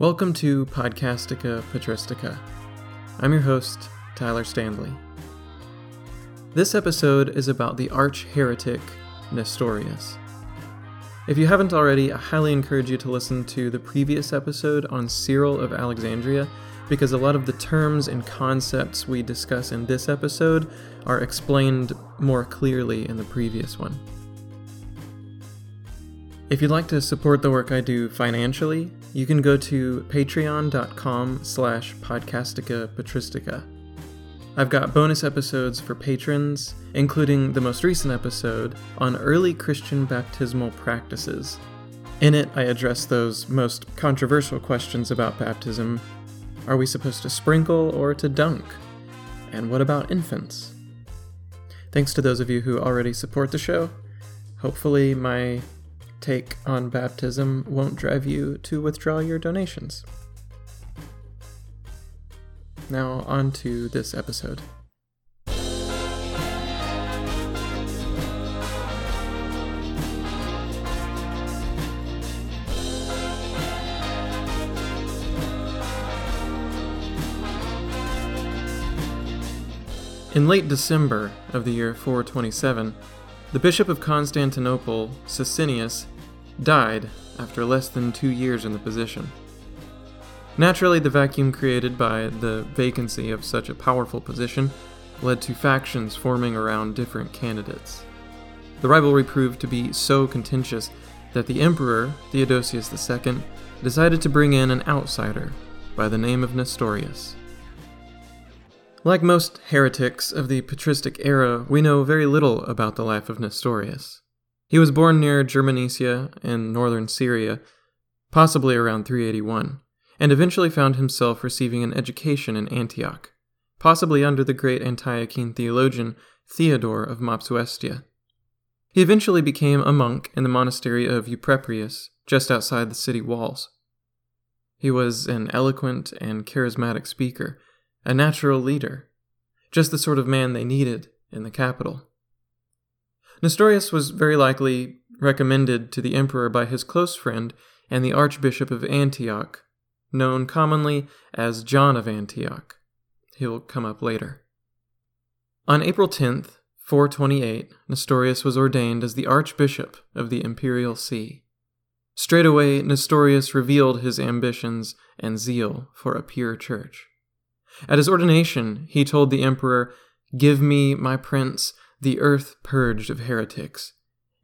Welcome to Podcastica Patristica. I'm your host, Tyler Stanley. This episode is about the arch heretic Nestorius. If you haven't already, I highly encourage you to listen to the previous episode on Cyril of Alexandria because a lot of the terms and concepts we discuss in this episode are explained more clearly in the previous one. If you'd like to support the work I do financially, you can go to patreon.com slash podcastica patristica. I've got bonus episodes for patrons, including the most recent episode on early Christian baptismal practices. In it, I address those most controversial questions about baptism. Are we supposed to sprinkle or to dunk? And what about infants? Thanks to those of you who already support the show. Hopefully, my take on baptism won't drive you to withdraw your donations. Now, on to this episode. In late December of the year 427, the Bishop of Constantinople, Sisinnius, died after less than two years in the position. Naturally, the vacuum created by the vacancy of such a powerful position led to factions forming around different candidates. The rivalry proved to be so contentious that the emperor, Theodosius II, decided to bring in an outsider by the name of Nestorius. Like most heretics of the patristic era, we know very little about the life of Nestorius. He was born near Germanicia in northern Syria, possibly around 381, and eventually found himself receiving an education in Antioch, possibly under the great Antiochene theologian Theodore of Mopsuestia. He eventually became a monk in the monastery of Euprepius, just outside the city walls. He was an eloquent and charismatic speaker, a natural leader, just the sort of man they needed in the capital. Nestorius was very likely recommended to the emperor by his close friend and the Archbishop of Antioch, known commonly as John of Antioch. He'll come up later. On April 10th, 428, Nestorius was ordained as the Archbishop of the Imperial See. Straightway, Nestorius revealed his ambitions and zeal for a pure church. At his ordination, he told the emperor, Give me, my prince, the earth purged of heretics,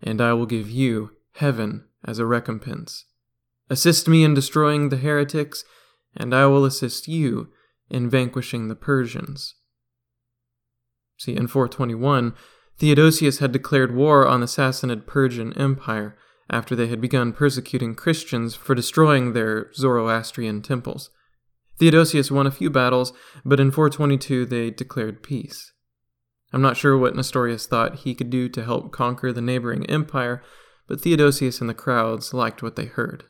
and I will give you heaven as a recompense. Assist me in destroying the heretics, and I will assist you in vanquishing the Persians. See, in 421, Theodosius had declared war on the Sassanid Persian Empire after they had begun persecuting Christians for destroying their Zoroastrian temples. Theodosius won a few battles, but in 422 they declared peace. I'm not sure what Nestorius thought he could do to help conquer the neighboring empire, but Theodosius and the crowds liked what they heard.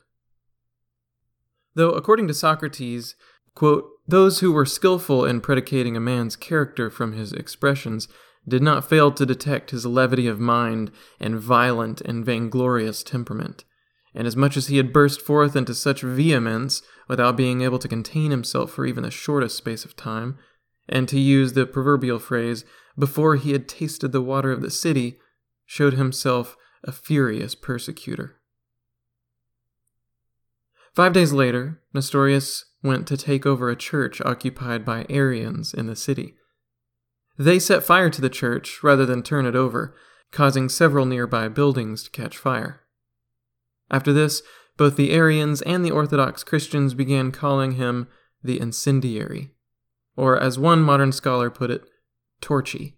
Though, according to Socrates, quote, those who were skillful in predicating a man's character from his expressions did not fail to detect his levity of mind and violent and vainglorious temperament. And as much as he had burst forth into such vehemence without being able to contain himself for even the shortest space of time, and to use the proverbial phrase, before he had tasted the water of the city, showed himself a furious persecutor. Five days later, Nestorius went to take over a church occupied by Arians in the city. They set fire to the church rather than turn it over, causing several nearby buildings to catch fire. After this, both the Arians and the Orthodox Christians began calling him the incendiary, or as one modern scholar put it, Torchy.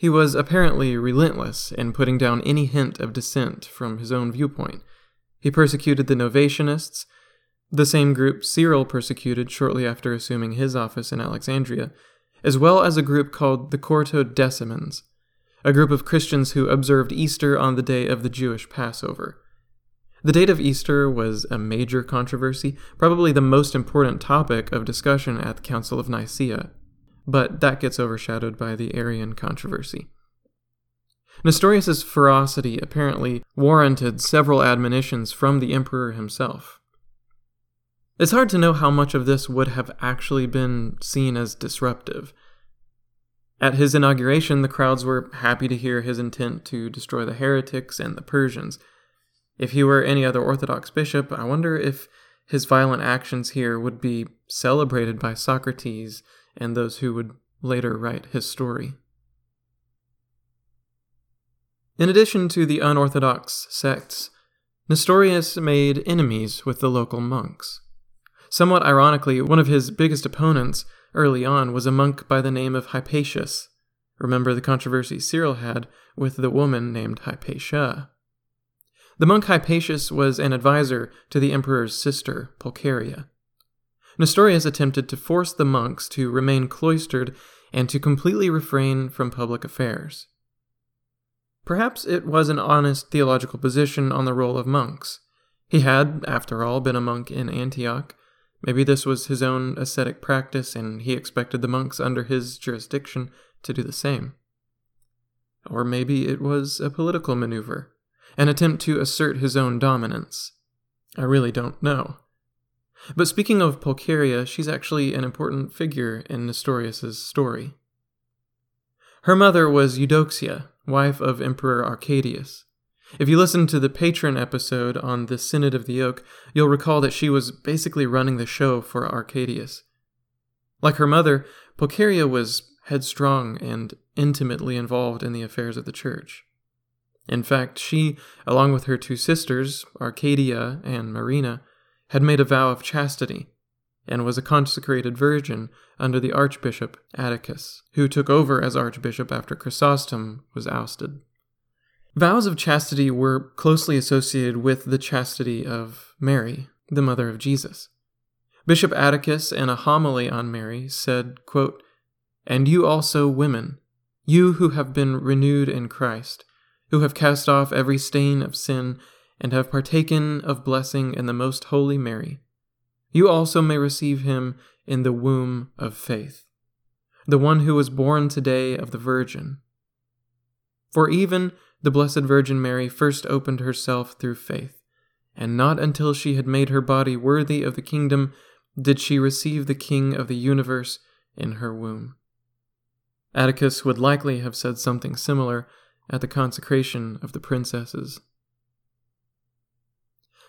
He was apparently relentless in putting down any hint of dissent from his own viewpoint. He persecuted the Novatianists, the same group Cyril persecuted shortly after assuming his office in Alexandria, as well as a group called the Quartodecimans, a group of Christians who observed Easter on the day of the Jewish Passover. The date of Easter was a major controversy, probably the most important topic of discussion at the Council of Nicaea but that gets overshadowed by the Arian controversy. Nestorius's ferocity apparently warranted several admonitions from the emperor himself. It's hard to know how much of this would have actually been seen as disruptive. At his inauguration, the crowds were happy to hear his intent to destroy the heretics and the Persians. If he were any other Orthodox bishop, I wonder if his violent actions here would be celebrated by Socrates and those who would later write his story. In addition to the unorthodox sects, Nestorius made enemies with the local monks. Somewhat ironically, one of his biggest opponents early on was a monk by the name of Hypatius. Remember the controversy Cyril had with the woman named Hypatia. The monk Hypatius was an advisor to the emperor's sister, Pulcheria. Nestorius attempted to force the monks to remain cloistered and to completely refrain from public affairs. Perhaps it was an honest theological position on the role of monks. He had, after all, been a monk in Antioch, Maybe this was his own ascetic practice, and he expected the monks under his jurisdiction to do the same. Or maybe it was a political maneuver, an attempt to assert his own dominance. I really don't know. But speaking of Pulcheria, she's actually an important figure in Nestorius's story. Her mother was Eudoxia, wife of Emperor Arcadius. If you listen to the patron episode on the Synod of the Oak, you'll recall that she was basically running the show for Arcadius. Like her mother, Pulcheria was headstrong and intimately involved in the affairs of the church. In fact, she, along with her two sisters, Arcadia and Marina, had made a vow of chastity and was a consecrated virgin under the Archbishop Atticus, who took over as Archbishop after Chrysostom was ousted. Vows of chastity were closely associated with the chastity of Mary, the mother of Jesus. Bishop Atticus, in a homily on Mary, said, quote, And you also, women, you who have been renewed in Christ, who have cast off every stain of sin, and have partaken of blessing in the most holy Mary, you also may receive him in the womb of faith, the one who was born today of the Virgin. For even the Blessed Virgin Mary first opened herself through faith, and not until she had made her body worthy of the kingdom did she receive the King of the universe in her womb. Atticus would likely have said something similar at the consecration of the princesses.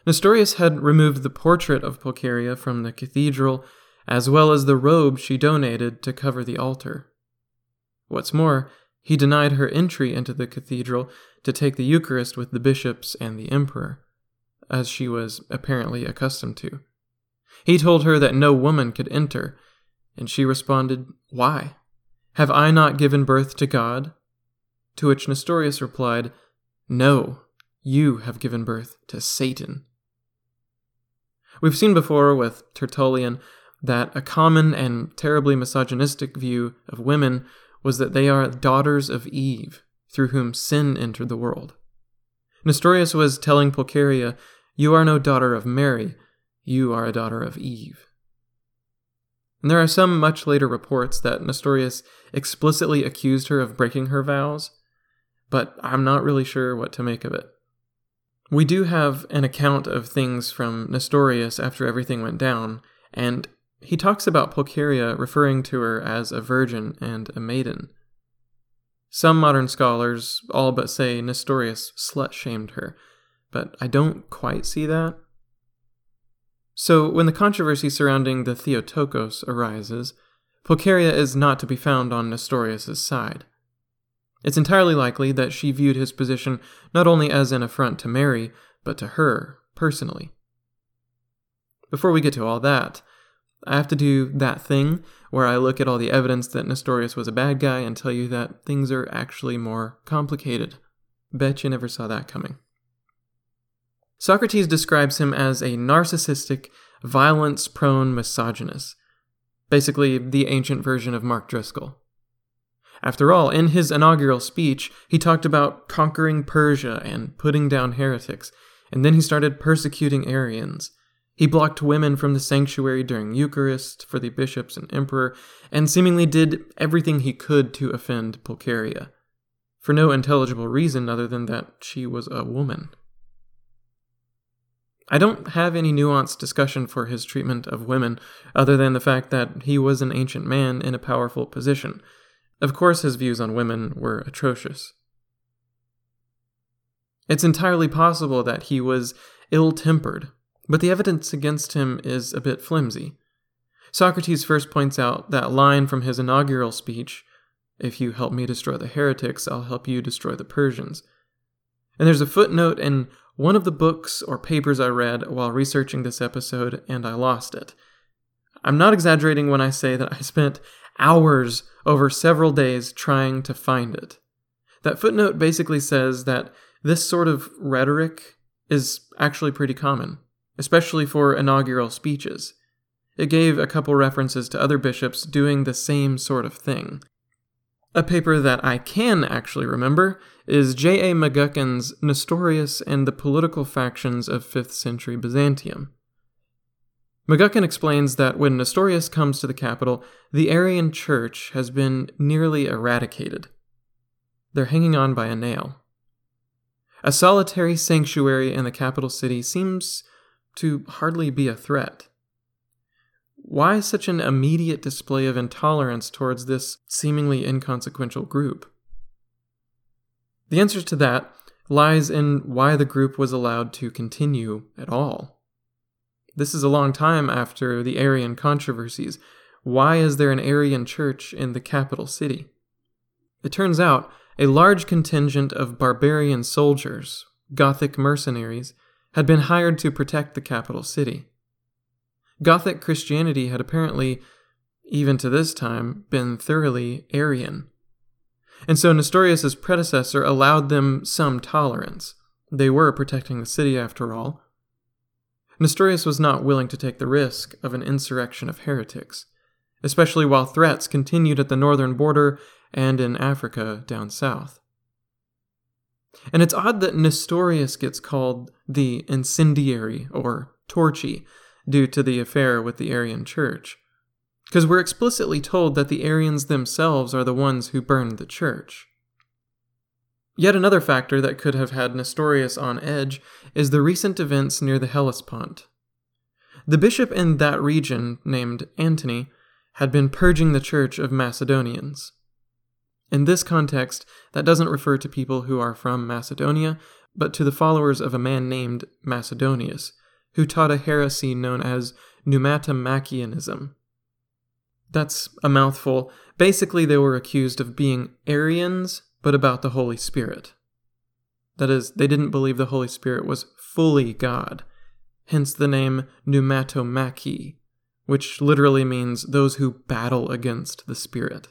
Nestorius had removed the portrait of Pulcheria from the cathedral, as well as the robe she donated to cover the altar. What's more, he denied her entry into the cathedral to take the Eucharist with the bishops and the emperor, as she was apparently accustomed to. He told her that no woman could enter, and she responded, Why? Have I not given birth to God? To which Nestorius replied, No, you have given birth to Satan. We've seen before with Tertullian that a common and terribly misogynistic view of women was that they are daughters of Eve, through whom sin entered the world. Nestorius was telling Pulcheria, You are no daughter of Mary, you are a daughter of Eve. And there are some much later reports that Nestorius explicitly accused her of breaking her vows, but I'm not really sure what to make of it. We do have an account of things from Nestorius after everything went down, and he talks about Pulcheria referring to her as a virgin and a maiden. Some modern scholars all but say Nestorius slut shamed her, but I don't quite see that. So, when the controversy surrounding the Theotokos arises, Pulcheria is not to be found on Nestorius's side. It's entirely likely that she viewed his position not only as an affront to Mary, but to her personally. Before we get to all that, I have to do that thing where I look at all the evidence that Nestorius was a bad guy and tell you that things are actually more complicated. Bet you never saw that coming. Socrates describes him as a narcissistic, violence prone misogynist, basically the ancient version of Mark Driscoll. After all, in his inaugural speech, he talked about conquering Persia and putting down heretics, and then he started persecuting Arians. He blocked women from the sanctuary during Eucharist for the bishops and emperor, and seemingly did everything he could to offend Pulcheria, for no intelligible reason other than that she was a woman. I don't have any nuanced discussion for his treatment of women, other than the fact that he was an ancient man in a powerful position. Of course, his views on women were atrocious. It's entirely possible that he was ill tempered, but the evidence against him is a bit flimsy. Socrates first points out that line from his inaugural speech If you help me destroy the heretics, I'll help you destroy the Persians. And there's a footnote in one of the books or papers I read while researching this episode, and I lost it. I'm not exaggerating when I say that I spent hours over several days trying to find it. That footnote basically says that this sort of rhetoric is actually pretty common, especially for inaugural speeches. It gave a couple references to other bishops doing the same sort of thing. A paper that I can actually remember is J.A. McGuckin's Nestorius and the Political Factions of 5th Century Byzantium. McGuckin explains that when Nestorius comes to the capital, the Arian church has been nearly eradicated. They're hanging on by a nail. A solitary sanctuary in the capital city seems to hardly be a threat. Why such an immediate display of intolerance towards this seemingly inconsequential group? The answer to that lies in why the group was allowed to continue at all. This is a long time after the Arian controversies. Why is there an Arian church in the capital city? It turns out a large contingent of barbarian soldiers, Gothic mercenaries, had been hired to protect the capital city. Gothic Christianity had apparently, even to this time, been thoroughly Arian. And so Nestorius' predecessor allowed them some tolerance. They were protecting the city after all. Nestorius was not willing to take the risk of an insurrection of heretics, especially while threats continued at the northern border and in Africa down south. And it's odd that Nestorius gets called the incendiary or torchy due to the affair with the Arian church. Because we're explicitly told that the Arians themselves are the ones who burned the church. Yet another factor that could have had Nestorius on edge is the recent events near the Hellespont. The bishop in that region, named Antony, had been purging the church of Macedonians. In this context, that doesn't refer to people who are from Macedonia, but to the followers of a man named Macedonius, who taught a heresy known as Pneumatomachianism. That's a mouthful. Basically, they were accused of being Arians, but about the Holy Spirit. That is, they didn't believe the Holy Spirit was fully God, hence the name Pneumatomachi, which literally means those who battle against the Spirit.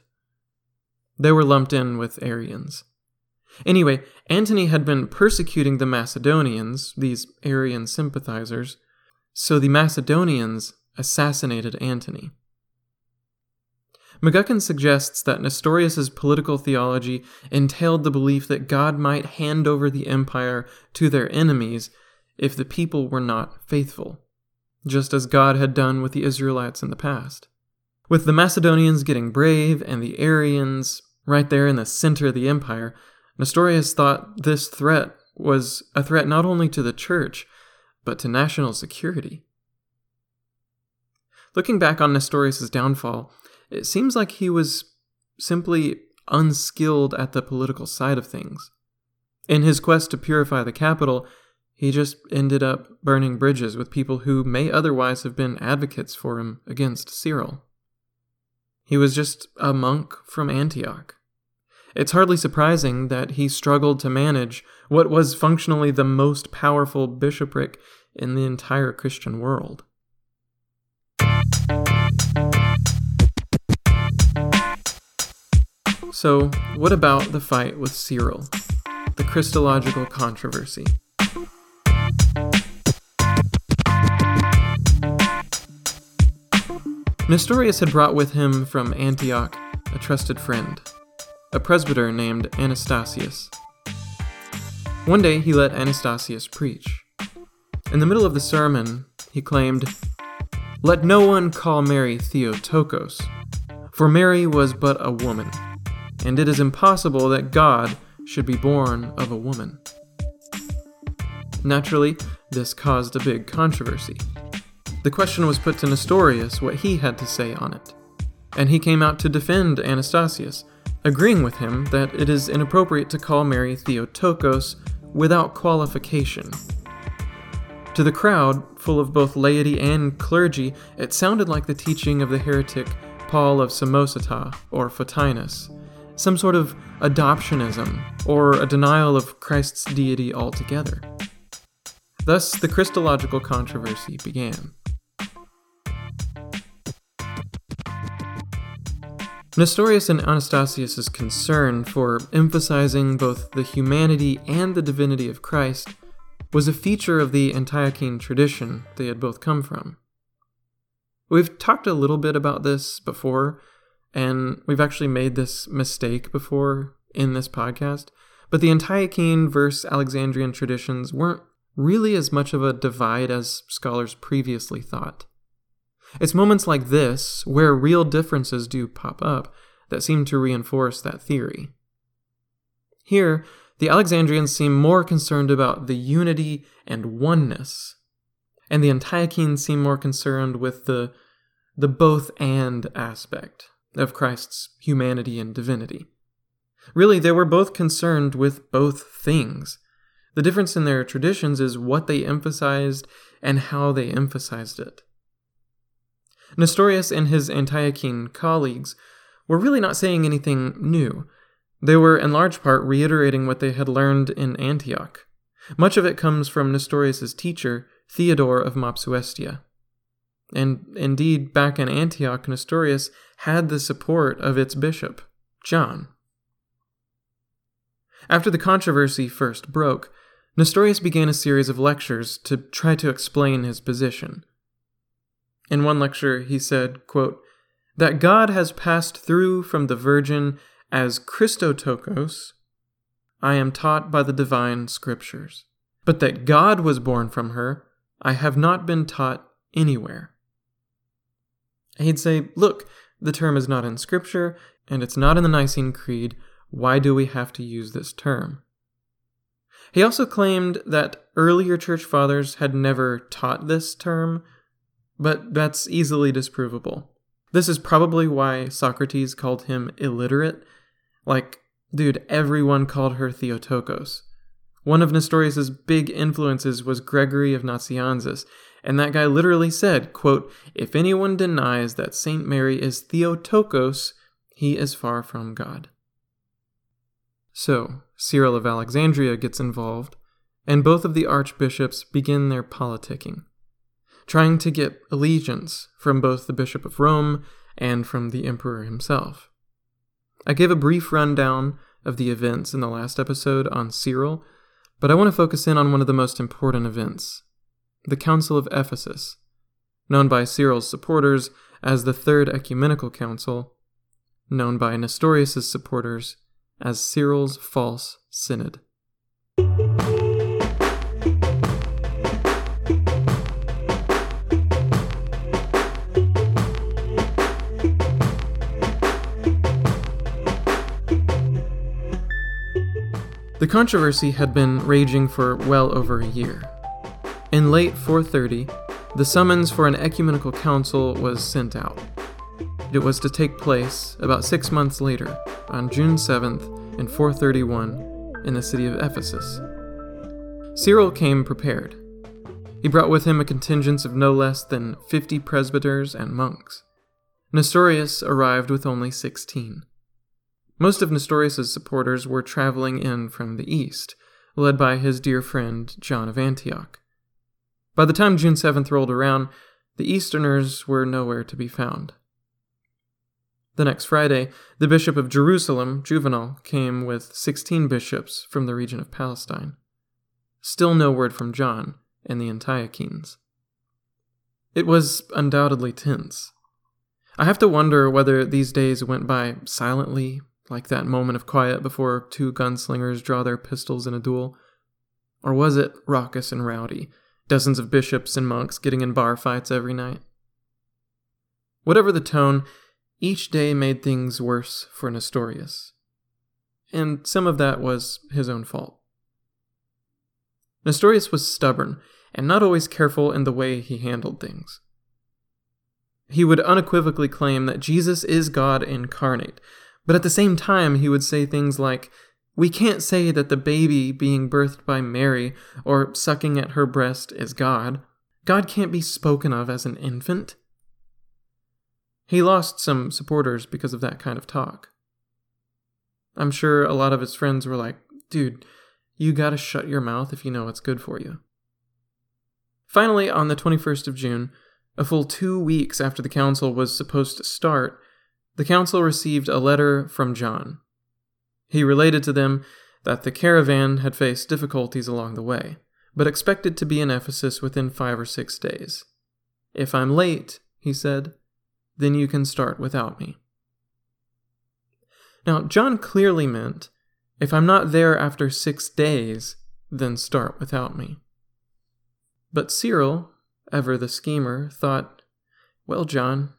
They were lumped in with Arians. Anyway, Antony had been persecuting the Macedonians, these Arian sympathizers, so the Macedonians assassinated Antony. McGuckin suggests that Nestorius's political theology entailed the belief that God might hand over the empire to their enemies if the people were not faithful, just as God had done with the Israelites in the past. With the Macedonians getting brave and the Arians right there in the center of the empire, Nestorius thought this threat was a threat not only to the church, but to national security. Looking back on Nestorius' downfall, it seems like he was simply unskilled at the political side of things. In his quest to purify the capital, he just ended up burning bridges with people who may otherwise have been advocates for him against Cyril. He was just a monk from Antioch. It's hardly surprising that he struggled to manage what was functionally the most powerful bishopric in the entire Christian world. So, what about the fight with Cyril? The Christological controversy. Nestorius had brought with him from Antioch a trusted friend, a presbyter named Anastasius. One day he let Anastasius preach. In the middle of the sermon, he claimed, Let no one call Mary Theotokos, for Mary was but a woman, and it is impossible that God should be born of a woman. Naturally, This caused a big controversy. The question was put to Nestorius what he had to say on it, and he came out to defend Anastasius, agreeing with him that it is inappropriate to call Mary Theotokos without qualification. To the crowd, full of both laity and clergy, it sounded like the teaching of the heretic Paul of Samosata, or Photinus, some sort of adoptionism, or a denial of Christ's deity altogether. Thus, the Christological controversy began. Nestorius and Anastasius's concern for emphasizing both the humanity and the divinity of Christ was a feature of the Antiochene tradition they had both come from. We've talked a little bit about this before, and we've actually made this mistake before in this podcast, but the Antiochene versus Alexandrian traditions weren't really as much of a divide as scholars previously thought. It's moments like this, where real differences do pop up, that seem to reinforce that theory. Here, the Alexandrians seem more concerned about the unity and oneness, and the Antiochenes seem more concerned with the, the both and aspect of Christ's humanity and divinity. Really, they were both concerned with both things. The difference in their traditions is what they emphasized and how they emphasized it. Nestorius and his Antiochene colleagues were really not saying anything new. They were in large part reiterating what they had learned in Antioch. Much of it comes from Nestorius's teacher, Theodore of Mopsuestia. And indeed, back in Antioch, Nestorius had the support of its bishop, John. After the controversy first broke, Nestorius began a series of lectures to try to explain his position. In one lecture, he said, quote, that God has passed through from the Virgin as Christotokos, I am taught by the divine scriptures. But that God was born from her, I have not been taught anywhere. He'd say, Look, the term is not in scripture, and it's not in the Nicene Creed. Why do we have to use this term? He also claimed that earlier church fathers had never taught this term, but that's easily disprovable. This is probably why Socrates called him illiterate. Like, dude, everyone called her Theotokos. One of Nestorius's big influences was Gregory of Nazianzus, and that guy literally said, quote, If anyone denies that Saint Mary is Theotokos, he is far from God. So, Cyril of Alexandria gets involved, and both of the archbishops begin their politicking trying to get allegiance from both the Bishop of Rome and from the Emperor himself. I gave a brief rundown of the events in the last episode on Cyril, but I want to focus in on one of the most important events the Council of Ephesus, known by Cyril's supporters as the Third Ecumenical Council, known by Nestorius' supporters as Cyril's False Synod. The controversy had been raging for well over a year. In late 430, the summons for an ecumenical council was sent out. It was to take place about six months later, on June 7th in 431, in the city of Ephesus. Cyril came prepared. He brought with him a contingent of no less than 50 presbyters and monks. Nestorius arrived with only 16. Most of Nestorius's supporters were traveling in from the east, led by his dear friend John of Antioch. By the time June 7th rolled around, the Easterners were nowhere to be found. The next Friday, the Bishop of Jerusalem, Juvenal, came with 16 bishops from the region of Palestine. Still no word from John and the Antiochenes. It was undoubtedly tense. I have to wonder whether these days went by silently like that moment of quiet before two gunslingers draw their pistols in a duel? Or was it raucous and rowdy, dozens of bishops and monks getting in bar fights every night? Whatever the tone, each day made things worse for Nestorius. And some of that was his own fault. Nestorius was stubborn, and not always careful in the way he handled things. He would unequivocally claim that Jesus is God incarnate, but at the same time, he would say things like, We can't say that the baby being birthed by Mary or sucking at her breast is God. God can't be spoken of as an infant. He lost some supporters because of that kind of talk. I'm sure a lot of his friends were like, dude, you gotta shut your mouth if you know what's good for you. Finally, on the 21st of June, a full two weeks after the council was supposed to start, the council received a letter from John. He related to them that the caravan had faced difficulties along the way, but expected to be in Ephesus within five or six days. If I'm late, he said, then you can start without me. Now, John clearly meant, if I'm not there after six days, then start without me. But Cyril, ever the schemer, thought, well, John,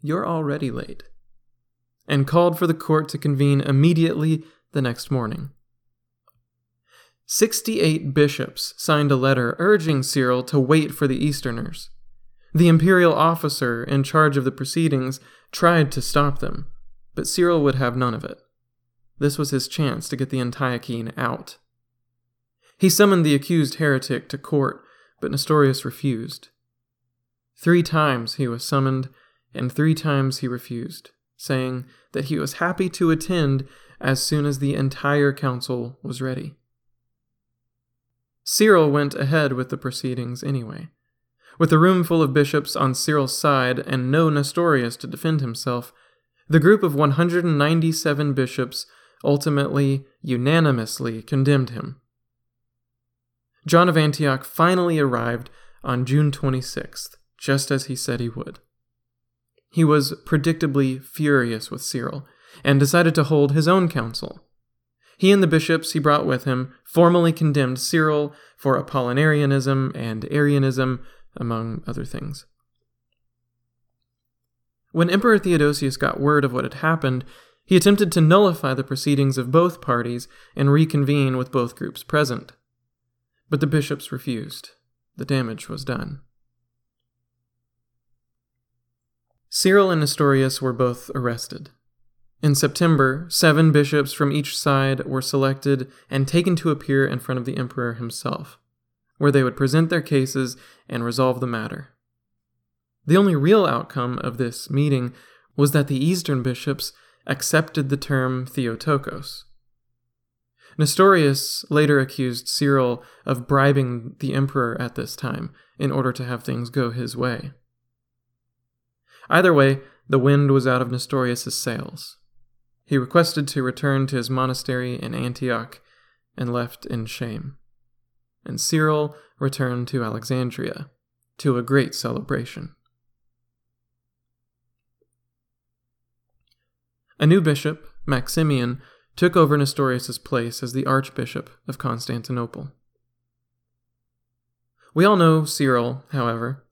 you're already late, and called for the court to convene immediately the next morning. Sixty eight bishops signed a letter urging Cyril to wait for the Easterners. The imperial officer in charge of the proceedings tried to stop them, but Cyril would have none of it. This was his chance to get the Antiochene out. He summoned the accused heretic to court, but Nestorius refused. Three times he was summoned, and three times he refused, saying that he was happy to attend as soon as the entire council was ready. Cyril went ahead with the proceedings anyway. With a room full of bishops on Cyril's side and no Nestorius to defend himself, the group of 197 bishops ultimately unanimously condemned him. John of Antioch finally arrived on June 26th, just as he said he would. He was predictably furious with Cyril and decided to hold his own council. He and the bishops he brought with him formally condemned Cyril for Apollinarianism and Arianism, among other things. When Emperor Theodosius got word of what had happened, he attempted to nullify the proceedings of both parties and reconvene with both groups present. But the bishops refused. The damage was done. Cyril and Nestorius were both arrested. In September, seven bishops from each side were selected and taken to appear in front of the emperor himself where they would present their cases and resolve the matter. The only real outcome of this meeting was that the Eastern bishops accepted the term Theotokos. Nestorius later accused Cyril of bribing the emperor at this time in order to have things go his way. Either way, the wind was out of Nestorius's sails. He requested to return to his monastery in Antioch and left in shame and Cyril returned to Alexandria to a great celebration. A new bishop, Maximian, took over Nestorius' place as the Archbishop of Constantinople. We all know Cyril, however.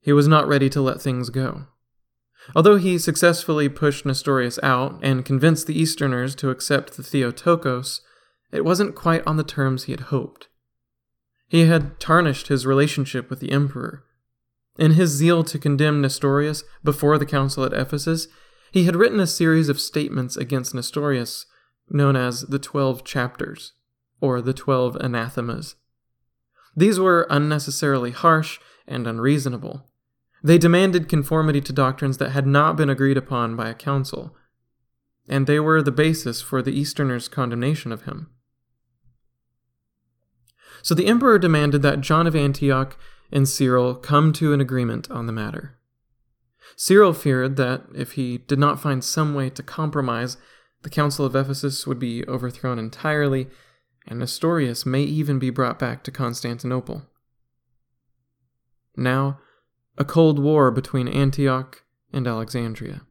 He was not ready to let things go. Although he successfully pushed Nestorius out and convinced the Easterners to accept the Theotokos, it wasn't quite on the terms he had hoped. He had tarnished his relationship with the emperor. In his zeal to condemn Nestorius before the council at Ephesus, he had written a series of statements against Nestorius known as the Twelve Chapters, or the Twelve Anathemas. These were unnecessarily harsh and unreasonable. They demanded conformity to doctrines that had not been agreed upon by a council, and they were the basis for the Easterners' condemnation of him. So the emperor demanded that John of Antioch and Cyril come to an agreement on the matter. Cyril feared that if he did not find some way to compromise, the Council of Ephesus would be overthrown entirely, and Nestorius may even be brought back to Constantinople. Now, a cold war between Antioch and Alexandria.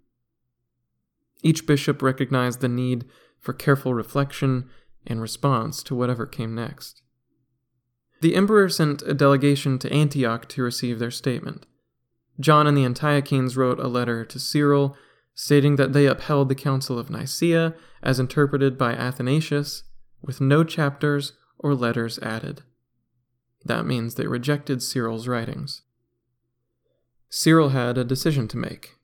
Each bishop recognized the need for careful reflection and response to whatever came next. The emperor sent a delegation to Antioch to receive their statement. John and the Antiochenes wrote a letter to Cyril stating that they upheld the Council of Nicaea as interpreted by Athanasius, with no chapters or letters added. That means they rejected Cyril's writings. Cyril had a decision to make.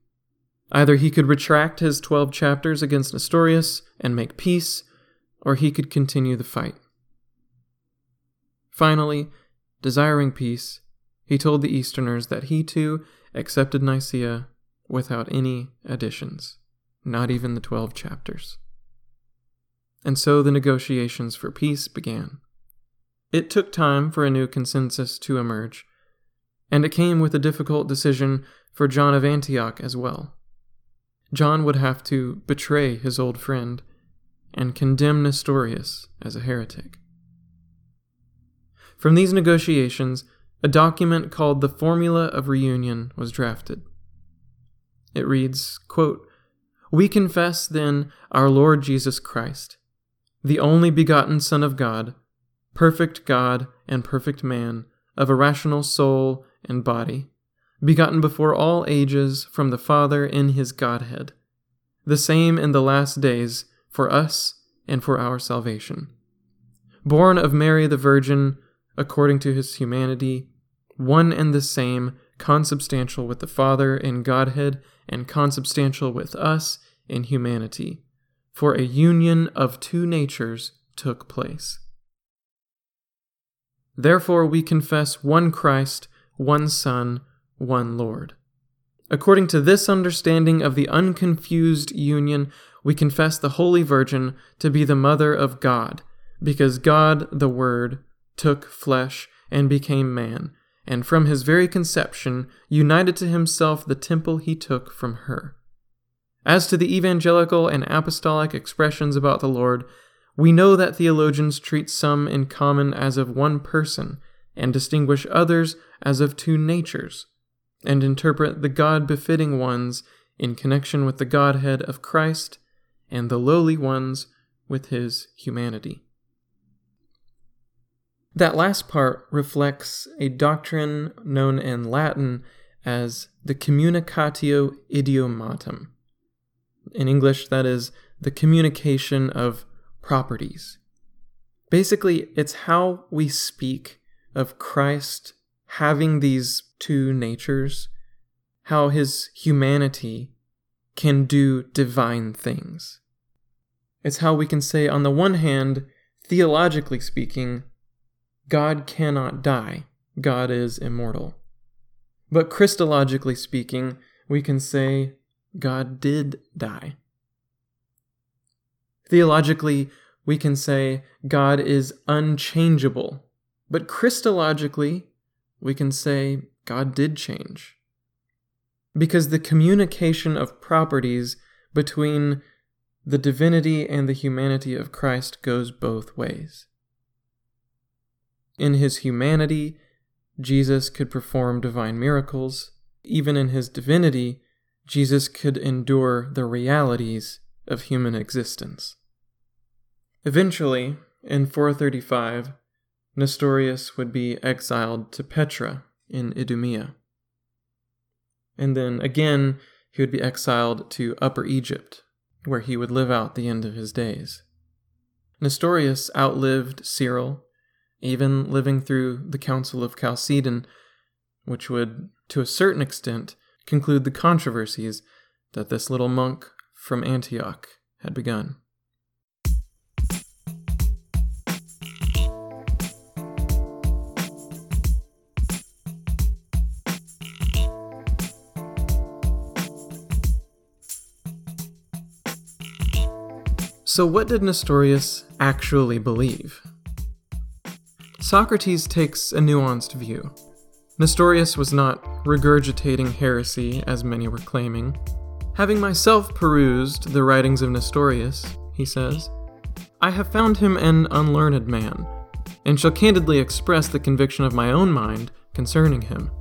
Either he could retract his 12 chapters against Nestorius and make peace, or he could continue the fight. Finally, desiring peace, he told the Easterners that he too accepted Nicaea without any additions, not even the 12 chapters. And so the negotiations for peace began. It took time for a new consensus to emerge, and it came with a difficult decision for John of Antioch as well. John would have to betray his old friend and condemn Nestorius as a heretic. From these negotiations, a document called the Formula of Reunion was drafted. It reads, quote, We confess then our Lord Jesus Christ, the only begotten Son of God, perfect God and perfect man, of a rational soul and body, begotten before all ages from the Father in his Godhead, the same in the last days for us and for our salvation. Born of Mary the Virgin, according to his humanity, one and the same, consubstantial with the Father in Godhead, and consubstantial with us in humanity. For a union of two natures took place. Therefore, we confess one Christ, one Son, one Lord. According to this understanding of the unconfused union, we confess the Holy Virgin to be the Mother of God, because God, the Word, took flesh and became man, and from his very conception united to himself the temple he took from her. As to the evangelical and apostolic expressions about the Lord, we know that theologians treat some in common as of one person, and distinguish others as of two natures, and interpret the God befitting ones in connection with the Godhead of Christ, and the lowly ones with his humanity. That last part reflects a doctrine known in Latin as the communicatio idiomatum. In English, that is the communication of properties. Basically, it's how we speak of Christ having these two natures, how his humanity can do divine things. It's how we can say, on the one hand, theologically speaking, God cannot die, God is immortal. But Christologically speaking, we can say God did die. Theologically, we can say God is unchangeable. But Christologically, we can say God did change. Because the communication of properties between the divinity and the humanity of Christ goes both ways. In his humanity, Jesus could perform divine miracles. Even in his divinity, Jesus could endure the realities of human existence. Eventually, in 435, Nestorius would be exiled to Petra in Idumea. And then again, he would be exiled to Upper Egypt, where he would live out the end of his days. Nestorius outlived Cyril even living through the Council of Chalcedon, which would, to a certain extent, conclude the controversies that this little monk from Antioch had begun. So, what did Nestorius actually believe? Socrates takes a nuanced view. Nestorius was not regurgitating heresy, as many were claiming. Having myself perused the writings of Nestorius, he says, I have found him an unlearned man, and shall candidly express the conviction of my own mind concerning him.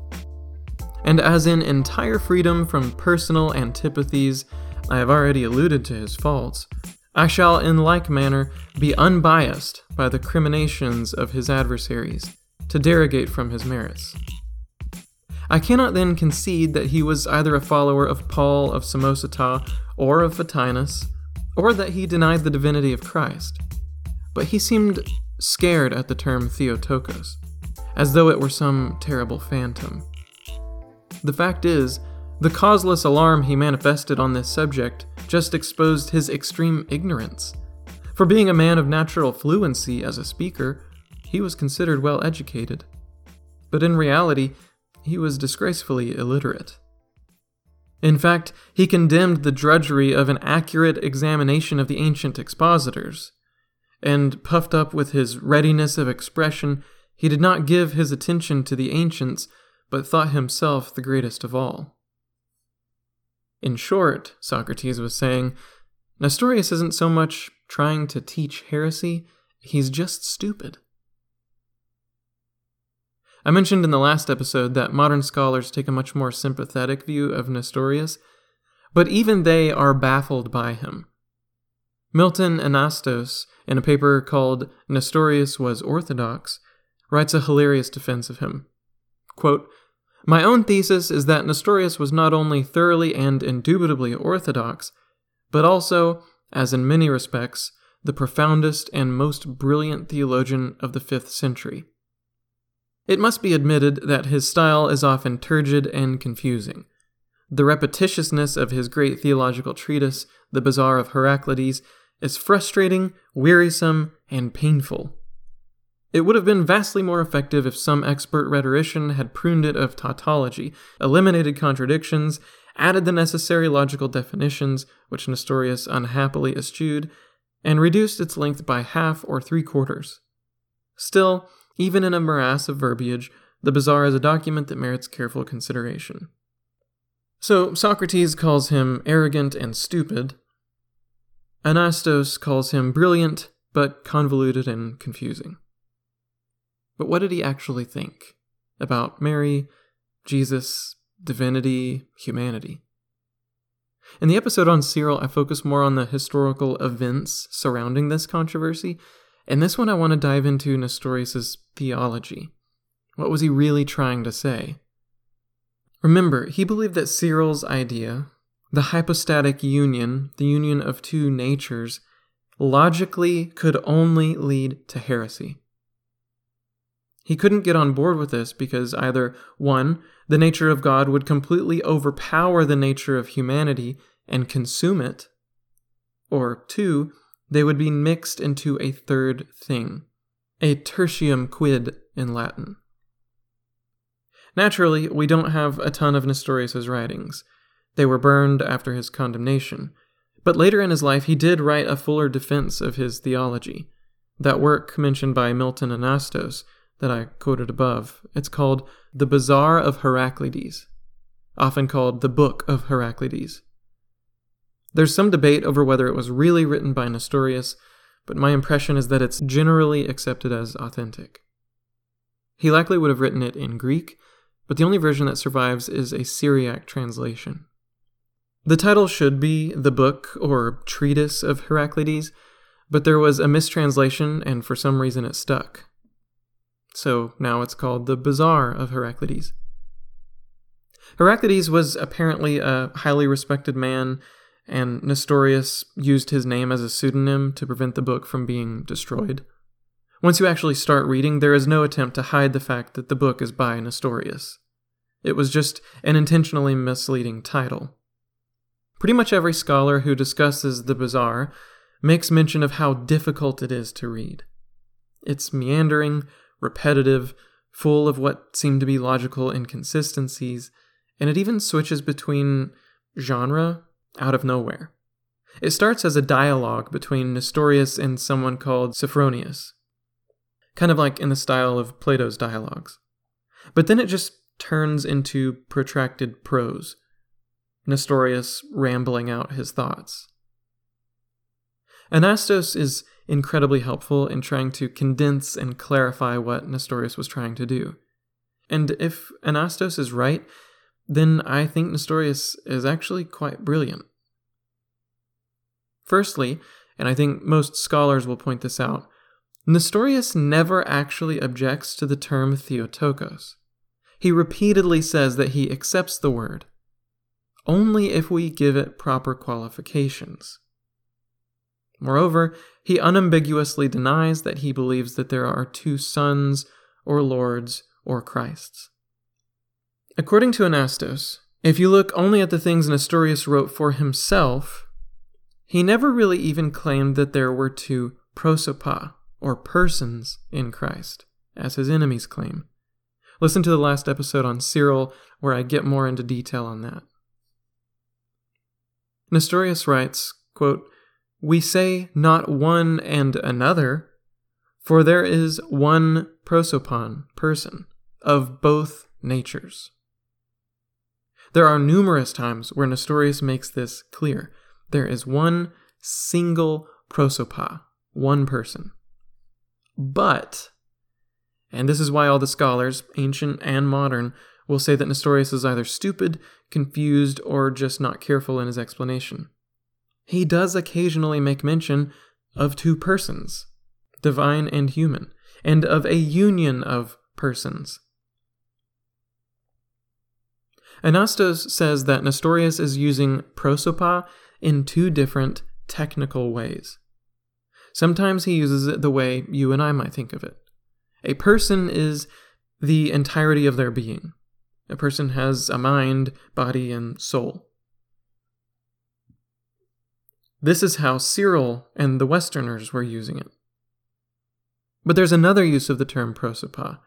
And as in entire freedom from personal antipathies, I have already alluded to his faults, I shall in like manner be unbiased by the criminations of his adversaries, to derogate from his merits. I cannot then concede that he was either a follower of Paul of Samosata or of Photinus, or that he denied the divinity of Christ. But he seemed scared at the term Theotokos, as though it were some terrible phantom. The fact is, the causeless alarm he manifested on this subject just exposed his extreme ignorance. For being a man of natural fluency as a speaker, he was considered well educated. But in reality, he was disgracefully illiterate. In fact, he condemned the drudgery of an accurate examination of the ancient expositors. And puffed up with his readiness of expression, he did not give his attention to the ancients, but thought himself the greatest of all. In short, Socrates was saying, Nestorius isn't so much trying to teach heresy, he's just stupid. I mentioned in the last episode that modern scholars take a much more sympathetic view of Nestorius, but even they are baffled by him. Milton Anastos, in a paper called Nestorius Was Orthodox, writes a hilarious defense of him. Quote, My own thesis is that Nestorius was not only thoroughly and indubitably orthodox, but also, as in many respects, the profoundest and most brilliant theologian of the fifth century. It must be admitted that his style is often turgid and confusing. The repetitiousness of his great theological treatise, The Bazaar of Heraclides, is frustrating, wearisome, and painful. It would have been vastly more effective if some expert rhetorician had pruned it of tautology, eliminated contradictions, added the necessary logical definitions, which Nestorius unhappily eschewed, and reduced its length by half or three quarters. Still, even in a morass of verbiage, the Bazaar is a document that merits careful consideration. So, Socrates calls him arrogant and stupid. Anastos calls him brilliant, but convoluted and confusing. But what did he actually think about Mary, Jesus, divinity, humanity? In the episode on Cyril, I focus more on the historical events surrounding this controversy in this one, I want to dive into Nestorius' theology. What was he really trying to say? Remember, he believed that Cyril's idea, the hypostatic union, the union of two natures, logically could only lead to heresy. He couldn't get on board with this because either, one, the nature of God would completely overpower the nature of humanity and consume it, or two, they would be mixed into a third thing, a tertium quid in Latin. Naturally, we don't have a ton of Nestorius' writings. They were burned after his condemnation. But later in his life, he did write a fuller defense of his theology. That work mentioned by Milton Anastos that I quoted above, it's called The Bazaar of Heraclides, often called the Book of Heraclides. There's some debate over whether it was really written by Nestorius, but my impression is that it's generally accepted as authentic. He likely would have written it in Greek, but the only version that survives is a Syriac translation. The title should be The Book or Treatise of Heraclides, but there was a mistranslation and for some reason it stuck. So now it's called The Bazaar of Heraclides. Heraclides was apparently a highly respected man and Nestorius used his name as a pseudonym to prevent the book from being destroyed. Once you actually start reading, there is no attempt to hide the fact that the book is by Nestorius. It was just an intentionally misleading title. Pretty much every scholar who discusses the Bazaar makes mention of how difficult it is to read. It's meandering, repetitive, full of what seem to be logical inconsistencies, and it even switches between genre out of nowhere. It starts as a dialogue between Nestorius and someone called Sophronius, kind of like in the style of Plato's dialogues. But then it just turns into protracted prose, Nestorius rambling out his thoughts. Anastos is incredibly helpful in trying to condense and clarify what Nestorius was trying to do. And if Anastos is right, then I think Nestorius is actually quite brilliant. Firstly, and I think most scholars will point this out, Nestorius never actually objects to the term Theotokos. He repeatedly says that he accepts the word, only if we give it proper qualifications. Moreover, he unambiguously denies that he believes that there are two sons, or lords, or Christ's. According to Anastos, if you look only at the things Nestorius wrote for himself, he never really even claimed that there were two prosopa, or persons, in Christ, as his enemies claim. Listen to the last episode on Cyril, where I get more into detail on that. Nestorius writes, quote, We say not one and another, for there is one prosopon, person, of both natures. There are numerous times where Nestorius makes this clear. There is one single prosopa, one person. But, and this is why all the scholars, ancient and modern, will say that Nestorius is either stupid, confused, or just not careful in his explanation. He does occasionally make mention of two persons, divine and human, and of a union of persons. Anastos says that Nestorius is using prosopa in two different technical ways. Sometimes he uses it the way you and I might think of it. A person is the entirety of their being. A person has a mind, body, and soul. This is how Cyril and the Westerners were using it. But there's another use of the term prosopa.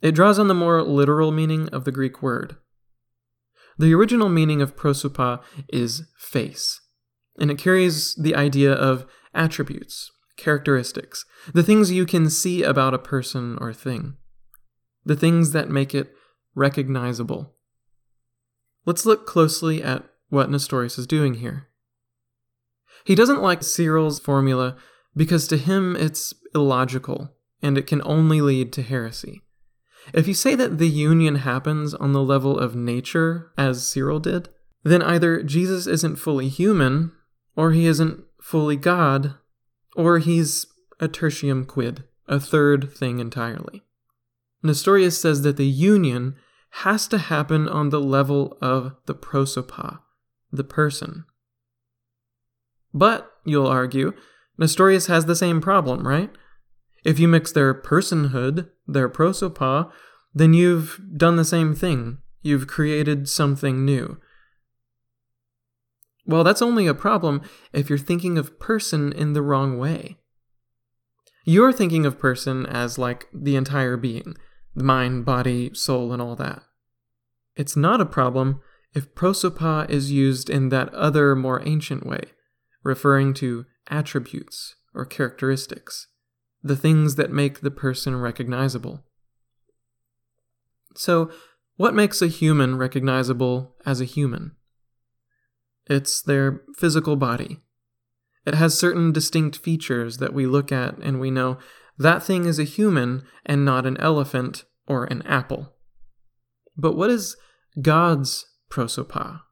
It draws on the more literal meaning of the Greek word. The original meaning of prosopa is face, and it carries the idea of attributes, characteristics, the things you can see about a person or thing, the things that make it recognizable. Let's look closely at what Nestorius is doing here. He doesn't like Cyril's formula because to him it's illogical and it can only lead to heresy. If you say that the union happens on the level of nature, as Cyril did, then either Jesus isn't fully human, or he isn't fully God, or he's a tertium quid, a third thing entirely. Nestorius says that the union has to happen on the level of the prosopa, the person. But, you'll argue, Nestorius has the same problem, right? If you mix their personhood, their prosopa, then you've done the same thing. You've created something new. Well, that's only a problem if you're thinking of person in the wrong way. You're thinking of person as like the entire being the mind, body, soul, and all that. It's not a problem if prosopa is used in that other, more ancient way, referring to attributes or characteristics, the things that make the person recognizable. So, what makes a human recognizable as a human? It's their physical body. It has certain distinct features that we look at and we know that thing is a human and not an elephant or an apple. But what is God's prosopa?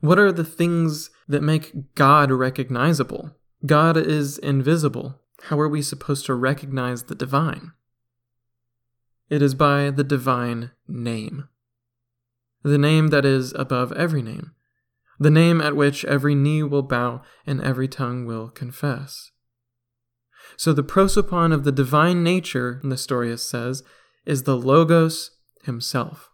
What are the things that make God recognizable? God is invisible. How are we supposed to recognize the divine? It is by the divine name. The name that is above every name. The name at which every knee will bow and every tongue will confess. So the prosopon of the divine nature, Nestorius says, is the Logos himself.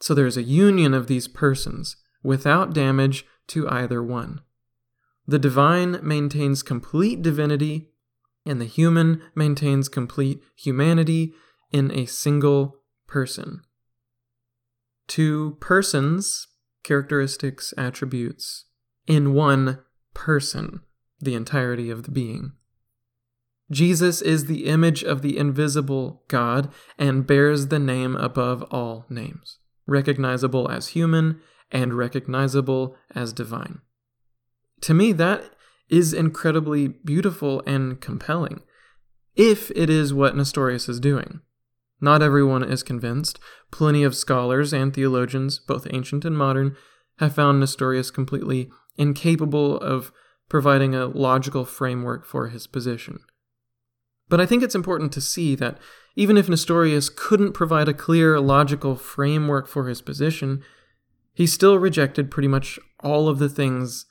So there is a union of these persons without damage to either one. The divine maintains complete divinity, and the human maintains complete humanity in a single person. Two persons, characteristics, attributes, in one person the entirety of the being. Jesus is the image of the invisible God and bears the name above all names, recognizable as human and recognizable as divine. To me, that is incredibly beautiful and compelling, if it is what Nestorius is doing. Not everyone is convinced. Plenty of scholars and theologians, both ancient and modern, have found Nestorius completely incapable of providing a logical framework for his position. But I think it's important to see that even if Nestorius couldn't provide a clear logical framework for his position, he still rejected pretty much all of the things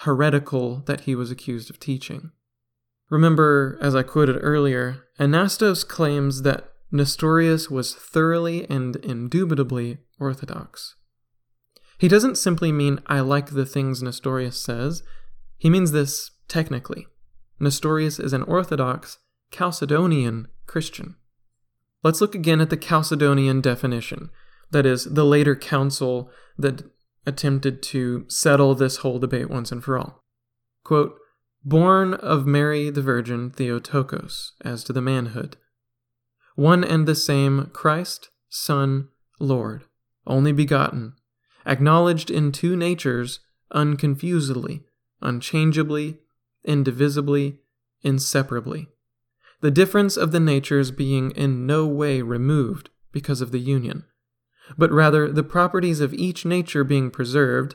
heretical that he was accused of teaching. Remember, as I quoted earlier, Anastos claims that Nestorius was thoroughly and indubitably orthodox. He doesn't simply mean I like the things Nestorius says, he means this technically. Nestorius is an orthodox Chalcedonian Christian. Let's look again at the Chalcedonian definition, that is, the later council that attempted to settle this whole debate once and for all. Quote, Born of Mary the Virgin Theotokos, as to the manhood. One and the same Christ, Son, Lord, only begotten, acknowledged in two natures, unconfusedly, unchangeably, indivisibly, inseparably. The difference of the natures being in no way removed because of the union, but rather the properties of each nature being preserved,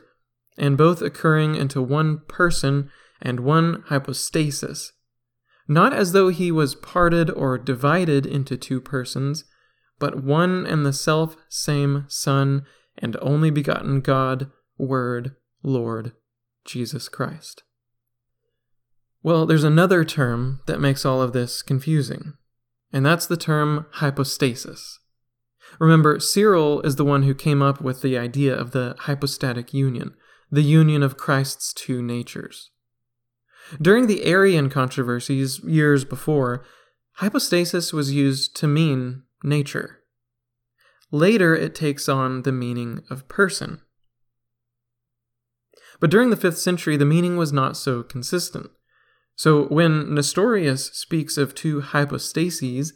and both occurring into one person and one hypostasis, not as though he was parted or divided into two persons, but one and the self same Son and only begotten God, Word, Lord, Jesus Christ. Well, there's another term that makes all of this confusing, and that's the term hypostasis. Remember, Cyril is the one who came up with the idea of the hypostatic union, the union of Christ's two natures. During the Arian controversies years before, hypostasis was used to mean nature. Later, it takes on the meaning of person. But during the 5th century, the meaning was not so consistent. So when Nestorius speaks of two hypostases,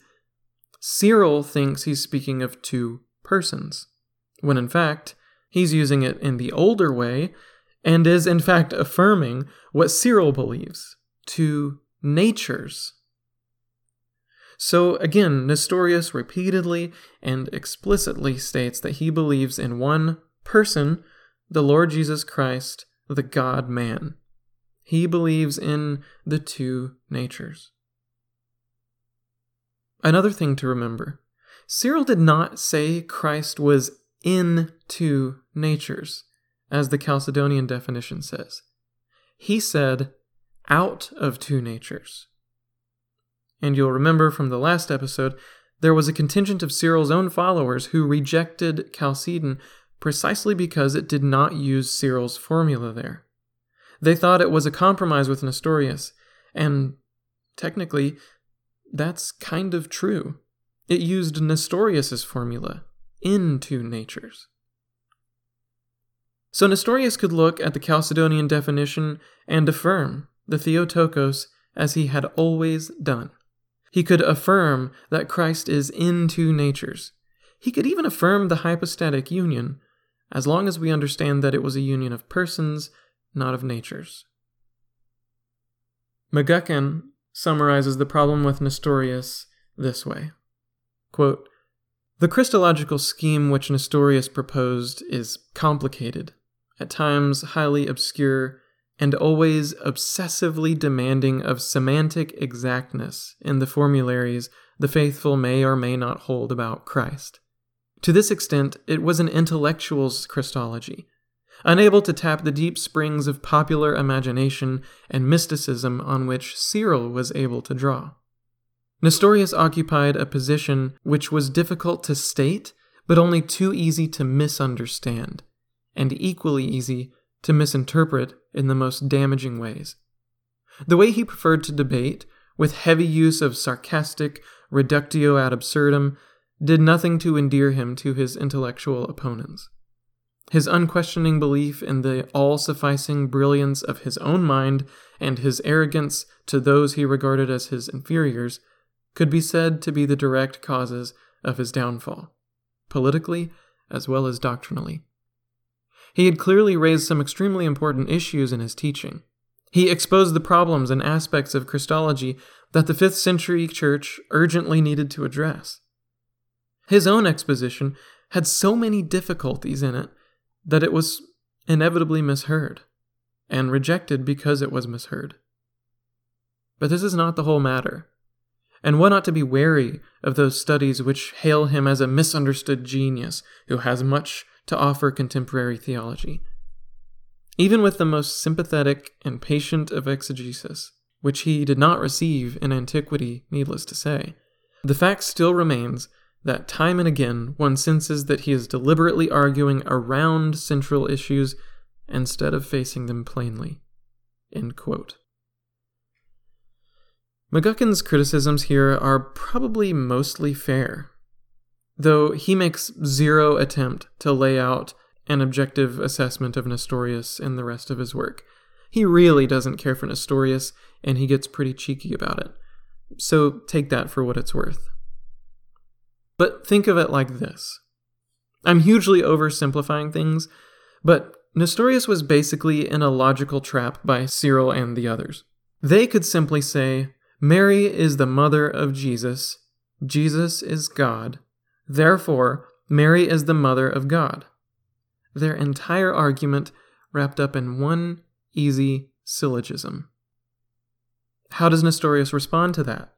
Cyril thinks he's speaking of two persons, when in fact, he's using it in the older way and is in fact affirming what Cyril believes two natures. So again, Nestorius repeatedly and explicitly states that he believes in one person, the Lord Jesus Christ, the God man. He believes in the two natures. Another thing to remember Cyril did not say Christ was in two natures as the Chalcedonian definition says. He said, out of two natures. And you'll remember from the last episode, there was a contingent of Cyril's own followers who rejected Chalcedon precisely because it did not use Cyril's formula there. They thought it was a compromise with Nestorius, and technically, that's kind of true. It used Nestorius's formula, in two natures. So Nestorius could look at the Chalcedonian definition and affirm the Theotokos as he had always done. He could affirm that Christ is in two natures. He could even affirm the hypostatic union, as long as we understand that it was a union of persons, not of natures. McGuckin summarizes the problem with Nestorius this way Quote, The Christological scheme which Nestorius proposed is complicated at times highly obscure, and always obsessively demanding of semantic exactness in the formularies the faithful may or may not hold about Christ. To this extent, it was an intellectual's Christology, unable to tap the deep springs of popular imagination and mysticism on which Cyril was able to draw. Nestorius occupied a position which was difficult to state, but only too easy to misunderstand and equally easy to misinterpret in the most damaging ways. The way he preferred to debate, with heavy use of sarcastic reductio ad absurdum, did nothing to endear him to his intellectual opponents. His unquestioning belief in the all sufficing brilliance of his own mind and his arrogance to those he regarded as his inferiors could be said to be the direct causes of his downfall, politically as well as doctrinally. He had clearly raised some extremely important issues in his teaching. He exposed the problems and aspects of Christology that the 5th century church urgently needed to address. His own exposition had so many difficulties in it that it was inevitably misheard, and rejected because it was misheard. But this is not the whole matter, and one ought to be wary of those studies which hail him as a misunderstood genius who has much to offer contemporary theology. Even with the most sympathetic and patient of exegesis, which he did not receive in antiquity, needless to say, the fact still remains that time and again one senses that he is deliberately arguing around central issues instead of facing them plainly. McGuckin's criticisms here are probably mostly fair, though he makes zero attempt to lay out an objective assessment of Nestorius in the rest of his work. He really doesn't care for Nestorius, and he gets pretty cheeky about it. So take that for what it's worth. But think of it like this I'm hugely oversimplifying things, but Nestorius was basically in a logical trap by Cyril and the others. They could simply say, Mary is the mother of Jesus, Jesus is God, therefore, Mary is the mother of God. Their entire argument wrapped up in one easy syllogism. How does Nestorius respond to that?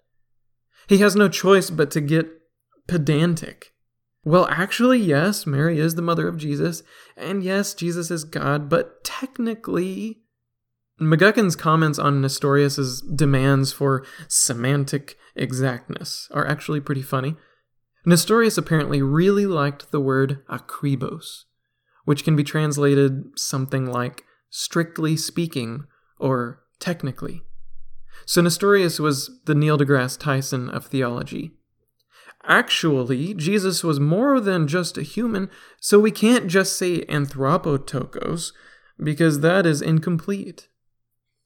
He has no choice but to get pedantic. Well, actually, yes, Mary is the mother of Jesus, and yes, Jesus is God, but technically, McGuckin's comments on Nestorius's demands for semantic exactness are actually pretty funny. Nestorius apparently really liked the word akribos, which can be translated something like strictly speaking or technically. So Nestorius was the Neil deGrasse Tyson of theology. Actually, Jesus was more than just a human, so we can't just say anthropotokos, because that is incomplete.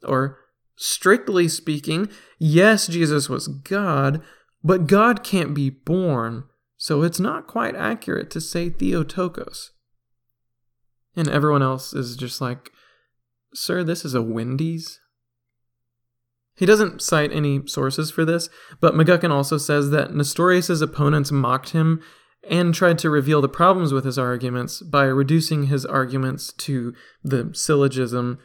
Or, strictly speaking, yes, Jesus was God, but God can't be born, so it's not quite accurate to say Theotokos. And everyone else is just like, Sir, this is a Wendy's? He doesn't cite any sources for this, but McGuckin also says that Nestorius' opponents mocked him and tried to reveal the problems with his arguments by reducing his arguments to the syllogism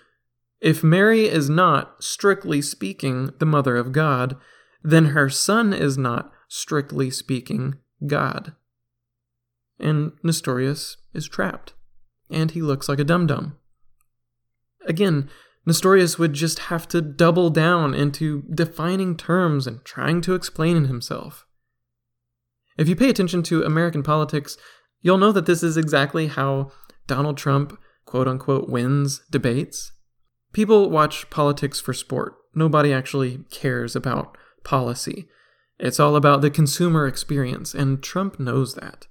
If Mary is not, strictly speaking, the mother of God, then her son is not, strictly speaking, God. And Nestorius is trapped, and he looks like a dum dum. Again, Nestorius would just have to double down into defining terms and trying to explain in himself. If you pay attention to American politics, you'll know that this is exactly how Donald Trump, quote unquote, wins debates. People watch politics for sport. Nobody actually cares about policy. It's all about the consumer experience, and Trump knows that.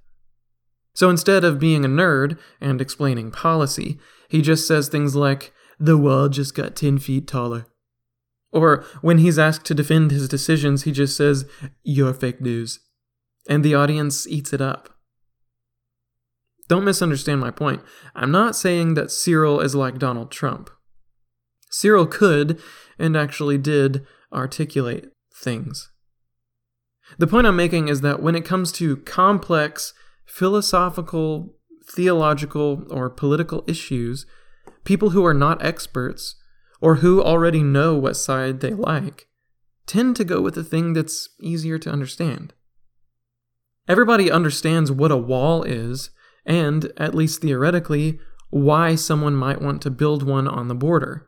So instead of being a nerd and explaining policy, he just says things like, the wall just got 10 feet taller. Or when he's asked to defend his decisions, he just says, You're fake news. And the audience eats it up. Don't misunderstand my point. I'm not saying that Cyril is like Donald Trump. Cyril could, and actually did, articulate things. The point I'm making is that when it comes to complex, philosophical, theological, or political issues, people who are not experts, or who already know what side they like, tend to go with the thing that's easier to understand. Everybody understands what a wall is, and, at least theoretically, why someone might want to build one on the border.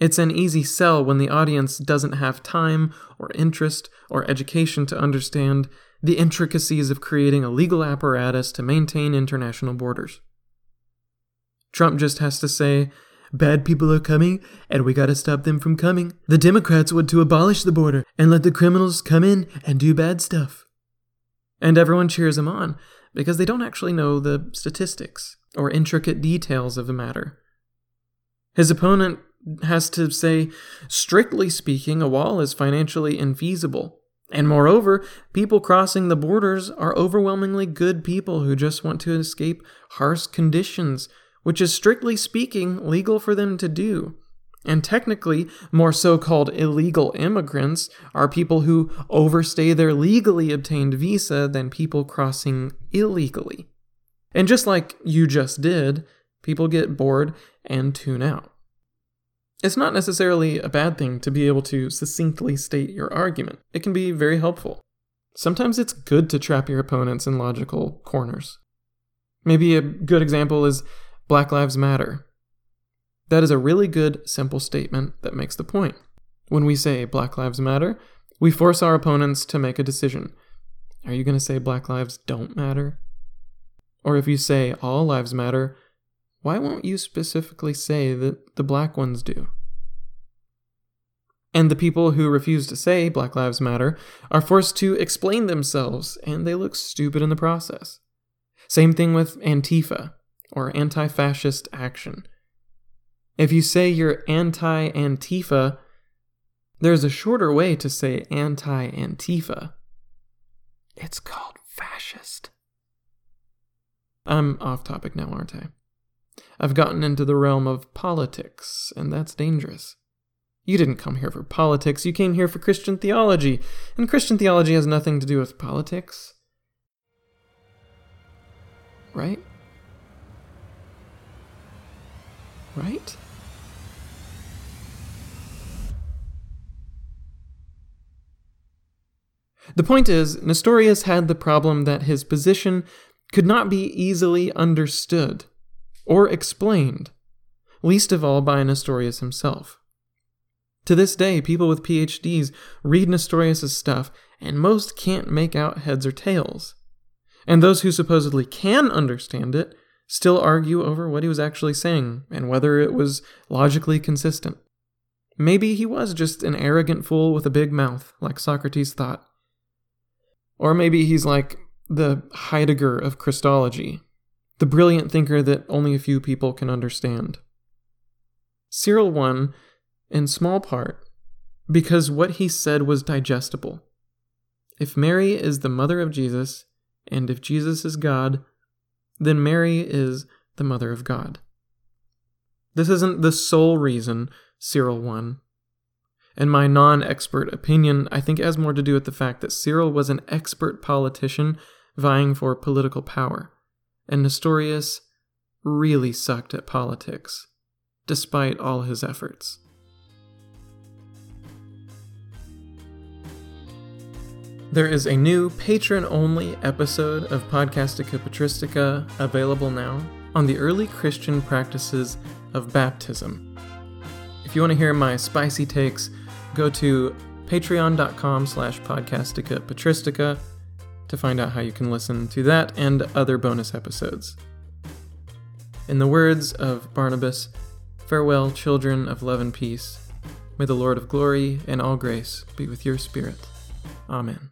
It's an easy sell when the audience doesn't have time or interest or education to understand the intricacies of creating a legal apparatus to maintain international borders. Trump just has to say, Bad people are coming, and we gotta stop them from coming. The Democrats want to abolish the border and let the criminals come in and do bad stuff. And everyone cheers him on because they don't actually know the statistics or intricate details of the matter. His opponent has to say, strictly speaking, a wall is financially infeasible. And moreover, people crossing the borders are overwhelmingly good people who just want to escape harsh conditions which is strictly speaking legal for them to do. And technically, more so called illegal immigrants are people who overstay their legally obtained visa than people crossing illegally. And just like you just did, people get bored and tune out. It's not necessarily a bad thing to be able to succinctly state your argument, it can be very helpful. Sometimes it's good to trap your opponents in logical corners. Maybe a good example is Black Lives Matter. That is a really good, simple statement that makes the point. When we say Black Lives Matter, We force our opponents to make a decision. Are you going to say black lives don't matter? Or if you say all lives matter, why won't you specifically say that the black ones do? And the people who refuse to say Black Lives Matter are forced to explain themselves, and they look stupid in the process. Same thing with Antifa, or anti fascist action. If you say you're anti Antifa, there's a shorter way to say anti Antifa. It's called fascist. I'm off topic now, aren't I? I've gotten into the realm of politics, and that's dangerous. You didn't come here for politics, you came here for Christian theology, and Christian theology has nothing to do with politics. Right? Right? The point is, Nestorius had the problem that his position could not be easily understood or explained, least of all by Nestorius himself. To this day, people with PhDs read Nestorius' stuff, and most can't make out heads or tails. And those who supposedly can understand it still argue over what he was actually saying and whether it was logically consistent. Maybe he was just an arrogant fool with a big mouth, like Socrates thought. Or maybe he's like the Heidegger of Christology, the brilliant thinker that only a few people can understand. Cyril won in small part because what he said was digestible. If Mary is the mother of Jesus, and if Jesus is God, then Mary is the mother of God. This isn't the sole reason Cyril won. In my non expert opinion, I think has more to do with the fact that Cyril was an expert politician vying for political power, and Nestorius really sucked at politics, despite all his efforts. There is a new patron only episode of Podcastica Patristica available now on the early Christian practices of baptism. If you want to hear my spicy takes, go to patreon.com slash podcastica patristica to find out how you can listen to that and other bonus episodes. In the words of Barnabas, farewell, children of love and peace. May the Lord of glory and all grace be with your spirit. Amen.